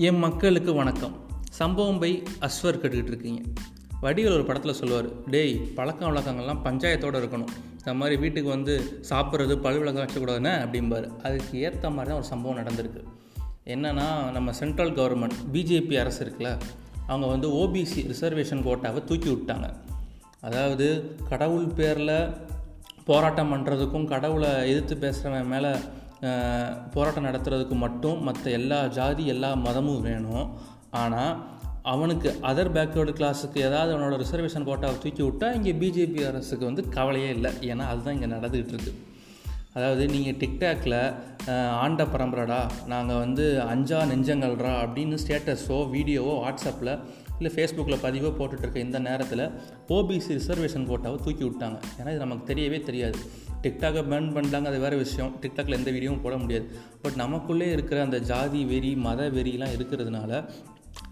என் மக்களுக்கு வணக்கம். சம்பவம் பை அஸ்வர் கேட்டுக்கிட்டு இருக்கீங்க. வடிவேல் ஒரு படத்தில் சொல்லுவார் டேய் பழக்க வழக்கங்கள்லாம் பஞ்சாயத்தோடு இருக்கணும். இந்த மாதிரி வீட்டுக்கு வந்து சாப்பிட்றது பழு விளக்கம் வச்சக்கூடாதுன்னு அப்படிம்பார். அதுக்கு ஏற்ற மாதிரி தான் ஒரு சம்பவம் நடந்திருக்கு. என்னென்னா நம்ம சென்ட்ரல் கவர்மெண்ட் பிஜேபி அரசு இருக்குல்ல அவங்க வந்து ஓபிசி ரிசர்வேஷன் கோட்டாவை தூக்கி விட்டாங்க. அதாவது கடவுள் பேரில் போராட்டம் பண்ணுறதுக்கும் கடவுளை எதிர்த்து பேசுகிறவன் மேலே போராட்டம் நடத்துறதுக்கு மட்டும் மற்ற எல்லா ஜாதி எல்லா மதமும் வேணும். ஆனால் அவனுக்கு அதர் பேக்வேர்டு கிளாஸுக்கு ஏதாவது அவனோட ரிசர்வேஷன் கோட்டாவை தூக்கி விட்டால் இங்கே பிஜேபி அரசுக்கு வந்து கவலையே இல்லை. ஏன்னா அதுதான் இங்கே நடந்துகிட்டு இருக்குது அதாவது நீங்கள் டிக்டாக்ல ஆண்ட பரம்பரடா நாங்கள் வந்து அஞ்சா நெஞ்சங்கள்ரா அப்படின்னு ஸ்டேட்டஸோ வீடியோவோ வாட்ஸ்அப்பில் இல்லை ஃபேஸ்புக்கில் பதிவோ போட்டுட்ருக்க இந்த நேரத்தில் ஓபிசி ரிசர்வேஷன் கோட்டாவை தூக்கி விட்டாங்க. ஏன்னா இது நமக்கு தெரியவே தெரியாது. டிக்டாக்கை பேன் பண்ணிட்டாங்க அது வேறு விஷயம். டிக்டாக்ல எந்த வீடியோவும் போட முடியாது. பட் நமக்குள்ளே இருக்கிற அந்த ஜாதி வெறி மத வெறிலாம் இருக்கிறதுனால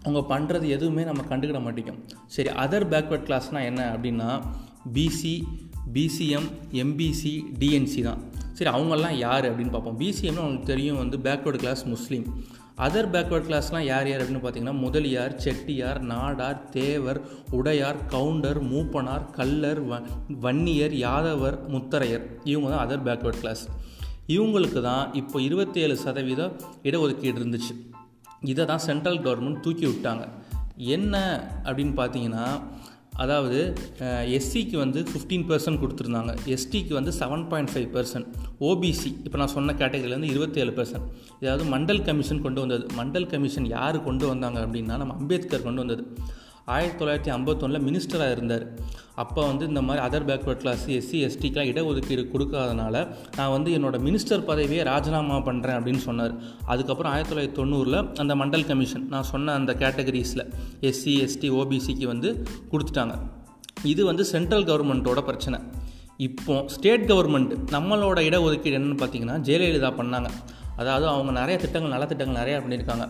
அவங்க பண்ணுறது எதுவுமே நம்ம கண்டுக்கிட மாட்டேங்கும் சரி அதர் பேக்வர்ட் கிளாஸ்னால் என்ன அப்படின்னா பிசி பிசிஎம் எம்பிசி டிஎன்சி தான். சரி அவங்கெல்லாம் யார் அப்படின்னு பார்ப்போம். பிசிஎம்னு அவங்களுக்கு தெரியும் வந்து பேக்வேர்டு கிளாஸ் முஸ்லீம். அதர் பேக்வேர்ட் கிளாஸ்லாம் யார் யார் அப்படின்னு பார்த்தீங்கன்னா முதலியார் செட்டியார் நாடார் தேவர் உடையார் கவுண்டர் மூப்பனார் கல்லர் வ வன்னியர் யாதவர் முத்தரையர். இவங்க தான் அதர் பேக்வேர்ட் கிளாஸ் இவங்களுக்கு தான் இப்போ இருபத்தேழு சதவீதம் இடஒதுக்கீடு இருந்துச்சு. இதை தான் சென்ட்ரல் கவர்மெண்ட் தூக்கி விட்டாங்க. என்ன அப்படின்னு பார்த்தீங்கன்னா அதாவது எஸ்சிக்கு வந்து ஃபிஃப்டீன் பர்சன்ட் கொடுத்துருந்தாங்க. எஸ்டிக்கு வந்து seven point five percent OBC இப்போ நான் சொன்ன கேட்டகரியிலேருந்து இருபத்தேழு பர்சன்ட் இதாவது மண்டல் கமிஷன் கொண்டு வந்தது. மண்டல் கமிஷன் யார் கொண்டு வந்தாங்க அப்படின்னா நம்ம அம்பேத்கர் கொண்டு வந்தது. ஆயிரத்தி தொள்ளாயிரத்தி ஐம்பத்தொன்னில் மினிஸ்டராக இருந்தார். அப்போ வந்து இந்த மாதிரி அதர் பேக்வர்ட் கிளாஸ் எஸ்சி எஸ்டிக்கெலாம் இடஒதுக்கீடு கொடுக்காதனால நான் வந்து என்னோடய மினிஸ்டர் பதவியை ராஜினாமா பண்ணுறேன் அப்படின்னு சொன்னார். அதுக்கப்புறம் ஆயிரத்தி தொள்ளாயிரத்தி தொண்ணூறில் அந்த மண்டல் கமிஷன் நான் சொன்ன அந்த கேட்டகரிஸில் எஸ்சி எஸ்டி ஓபிசிக்கு வந்து கொடுத்துட்டாங்க. இது வந்து சென்ட்ரல் கவர்மெண்ட்டோட பிரச்சனை. இப்போ ஸ்டேட் கவர்மெண்ட் நம்மளோட இடஒதுக்கீடு என்னென்னு பார்த்தீங்கன்னா ஜெயலலிதா பண்ணாங்க. அதாவது அவங்க நிறைய திட்டங்கள் நல்ல திட்டங்கள் நிறையா பண்ணியிருக்காங்க.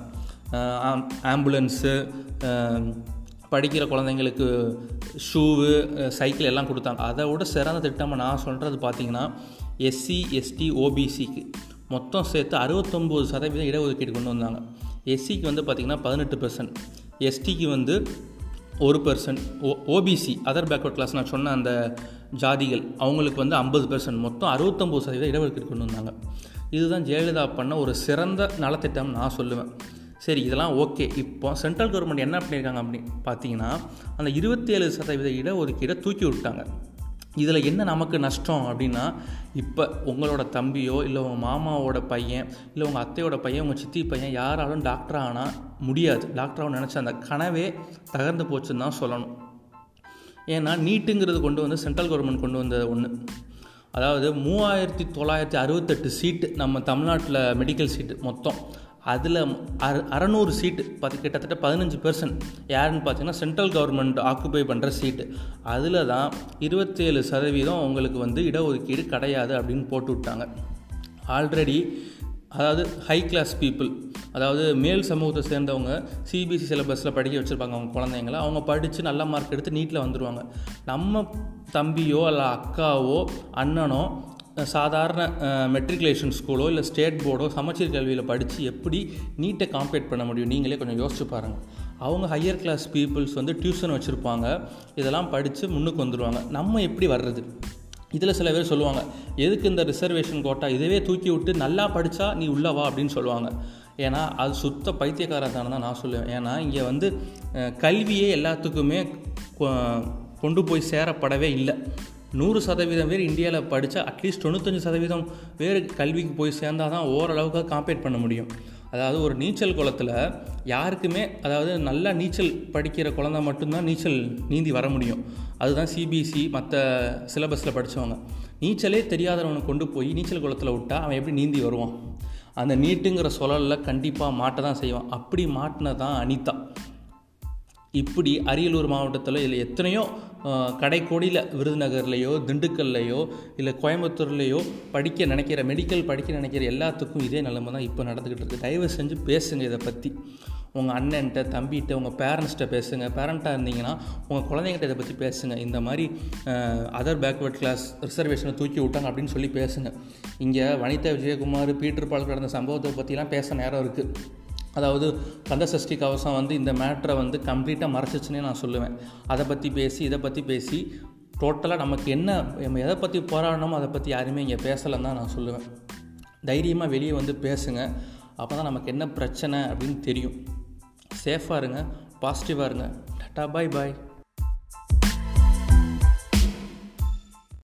ஆம்புலன்ஸு படிக்கிற குழந்தைங்களுக்கு ஷூவு சைக்கிள் எல்லாம் கொடுத்தாங்க. அதை விட சிறந்த திட்டமாக நான் சொல்கிறது பார்த்தீங்கன்னா எஸ்சி எஸ்டி ஓபிசிக்கு மொத்தம் சேர்த்து அறுபத்தொம்போது சதவீதம் இடஒதுக்கீடு கொண்டு வந்தாங்க. எஸ்சிக்கு வந்து பார்த்திங்கன்னா பதினெட்டு பர்சன்ட் எஸ்டிக்கு வந்து ஒரு percent O OBC other backward class நான் சொன்ன அந்த ஜாதிகள் அவங்களுக்கு வந்து ஐம்பது பர்சன்ட் மொத்தம் அறுபத்தொம்போது சதவீதம் இடஒதுக்கீடு கொண்டு வந்தாங்க. இதுதான் ஜெயலலிதா பண்ண ஒரு சிறந்த நலத்திட்டம் நான் சொல்லுவேன். சரி இதெல்லாம் ஓகே. இப்போ சென்ட்ரல் கவர்மெண்ட் என்ன பண்ணியிருக்காங்க அப்படின்னு பார்த்தீங்கன்னா அந்த இருபத்தேழு சதவீத இடஒதுக்கீடை தூக்கி விட்டாங்க இதில் என்ன நமக்கு நஷ்டம் அப்படின்னா இப்போ உங்களோட தம்பியோ இல்லை உங்கள் மாமாவோட பையன் இல்லை உங்கள் அத்தையோட பையன் உங்கள் சித்தி பையன் யாராலும் டாக்டர் ஆனால் முடியாது. டாக்டராக நினச்ச அந்த கனவே தகர்ந்து போச்சுன்னு தான் சொல்லணும். ஏன்னா நீட்டுங்கிறது கொண்டு வந்து சென்ட்ரல் கவர்மெண்ட் கொண்டு வந்த ஒன்று அதாவது மூவாயிரத்தி தொள்ளாயிரத்தி அறுபத்தெட்டு சீட்டு நம்ம தமிழ்நாட்டில் மெடிக்கல் சீட்டு மொத்தம். அதில் அற அறநூறு சீட்டு பத்து கிட்டத்தட்ட பதினஞ்சு பெர்சன்ட் யாருன்னு பார்த்தீங்கன்னா சென்ட்ரல் கவர்மெண்ட் ஆக்குபை பண்ணுற சீட்டு அதில் தான் இருபத்தேழு சதவீதம் அவங்களுக்கு வந்து இடஒதுக்கீடு கிடையாது அப்படின்னு போட்டு விட்டாங்க. ஆல்ரெடி அதாவது ஹை கிளாஸ் பீப்புள் அதாவது மேல் சமூகத்தை சேர்ந்தவங்க சிபிஎஸ்சி சிலபஸில் படிக்க வச்சுருப்பாங்க அவங்க குழந்தைங்கள அவங்க படித்து நல்ல மார்க் எடுத்து நீட்டில் வந்துடுவாங்க நம்ம தம்பியோ அல்ல அக்காவோ அண்ணனோ சாதாரண மெட்ரிகுலேஷன் ஸ்கூலோ இல்லை ஸ்டேட் போர்டோ சமச்சீர் கல்வியில் படித்து எப்படி நீட்டை காம்பேட் பண்ண முடியும்? நீங்களே கொஞ்சம் யோசிச்சு பாருங்கள் அவங்க ஹையர் கிளாஸ் பீப்புள்ஸ் வந்து டியூஷன் வச்சுருப்பாங்க. இதெல்லாம் படித்து முன்னுக்கு வந்துடுவாங்க நம்ம எப்படி வர்றது? இதில் சில பேர் சொல்லுவாங்க எதுக்கு இந்த ரிசர்வேஷன் கோட்டா இதுவே தூக்கி விட்டு நல்லா படித்தா நீ உள்ளவா அப்படின்னு சொல்லுவாங்க. ஏன்னா அது சுத்த பைத்தியக்காரத்தான தான் நான் சொல்லுவேன். ஏன்னா இங்கே வந்து கல்வியே எல்லாத்துக்குமே கொண்டு போய் சேரப்படவே இல்லை. நூறு சதவீதம் பேர் இந்தியாவில் படித்தா அட்லீஸ்ட் தொண்ணூத்தஞ்சு சதவீதம் பேர் கல்விக்கு போய் சேர்ந்தால் தான் ஓரளவுக்கு காம்பேட் பண்ண முடியும். அதாவது ஒரு நீச்சல் குளத்தில் யாருக்குமே அதாவது நல்லா நீச்சல் படிக்கிற குழந்தை மட்டும்தான் நீச்சல் நீந்தி வர முடியும். அதுதான் சிபிஎஸ்சி மற்ற சிலபஸில் படித்தவங்க நீச்சலே தெரியாதவனை கொண்டு போய் நீச்சல் குளத்தில் விட்டால் அவன் எப்படி நீந்தி வருவான்? அந்த நீட்டுங்கிற சொல்லலில் கண்டிப்பாக மாட்ட தான் செய்வான். அப்படி மாட்டினதான் அனிதா. இப்படி அரியலூர் மாவட்டத்தில் இல்லை எத்தனையோ கடைக்கோடியில் விருதுநகர்லேயோ திண்டுக்கல்லையோ இல்லை கோயம்புத்தூர்லேயோ படிக்க நினைக்கிற மெடிக்கல் படிக்க நினைக்கிற எல்லாத்துக்கும் இதே நிலைமை தான் இப்போ நடந்துக்கிட்டு இருக்குது தயவு செஞ்சு பேசுங்க இதை பற்றி உங்கள் அண்ணன்ட்ட தம்பிகிட்ட உங்கள் பேரண்ட்ஸ்கிட்ட பேசுங்க. பேரண்ட்டாக இருந்தீங்கன்னா உங்கள் குழந்தைங்கிட்ட இதை பற்றி பேசுங்க. இந்த மாதிரி அதர் பேக்வேர்ட் கிளாஸ் ரிசர்வேஷனை தூக்கி விட்டாங்க அப்படின்னு சொல்லி பேசுங்க. இங்கே வனிதா விஜயகுமார் பீட்டர் பால் நடந்த சம்பவத்தை பற்றிலாம் பேச நேரம் இருக்குது அதாவது கந்தசஷ்டி கவசம் வந்து இந்த மேட்ரை வந்து கம்ப்ளீட்டாக மறைச்சிச்சுன்னே நான் சொல்லுவேன். அதை பற்றி பேசி இதை பற்றி பேசி டோட்டலாக நமக்கு என்ன நம்ம எதை பற்றி போராடணுமோ அதை பற்றி யாருமே இங்கே பேசலைன்னு தான் நான் சொல்லுவேன். தைரியமாக வெளியே வந்து பேசுங்க. அப்போ தான் நமக்கு என்ன பிரச்சனை அப்படின்னு தெரியும். சேஃபாக இருங்க பாசிட்டிவாக இருங்க. டட்டா பாய் பாய்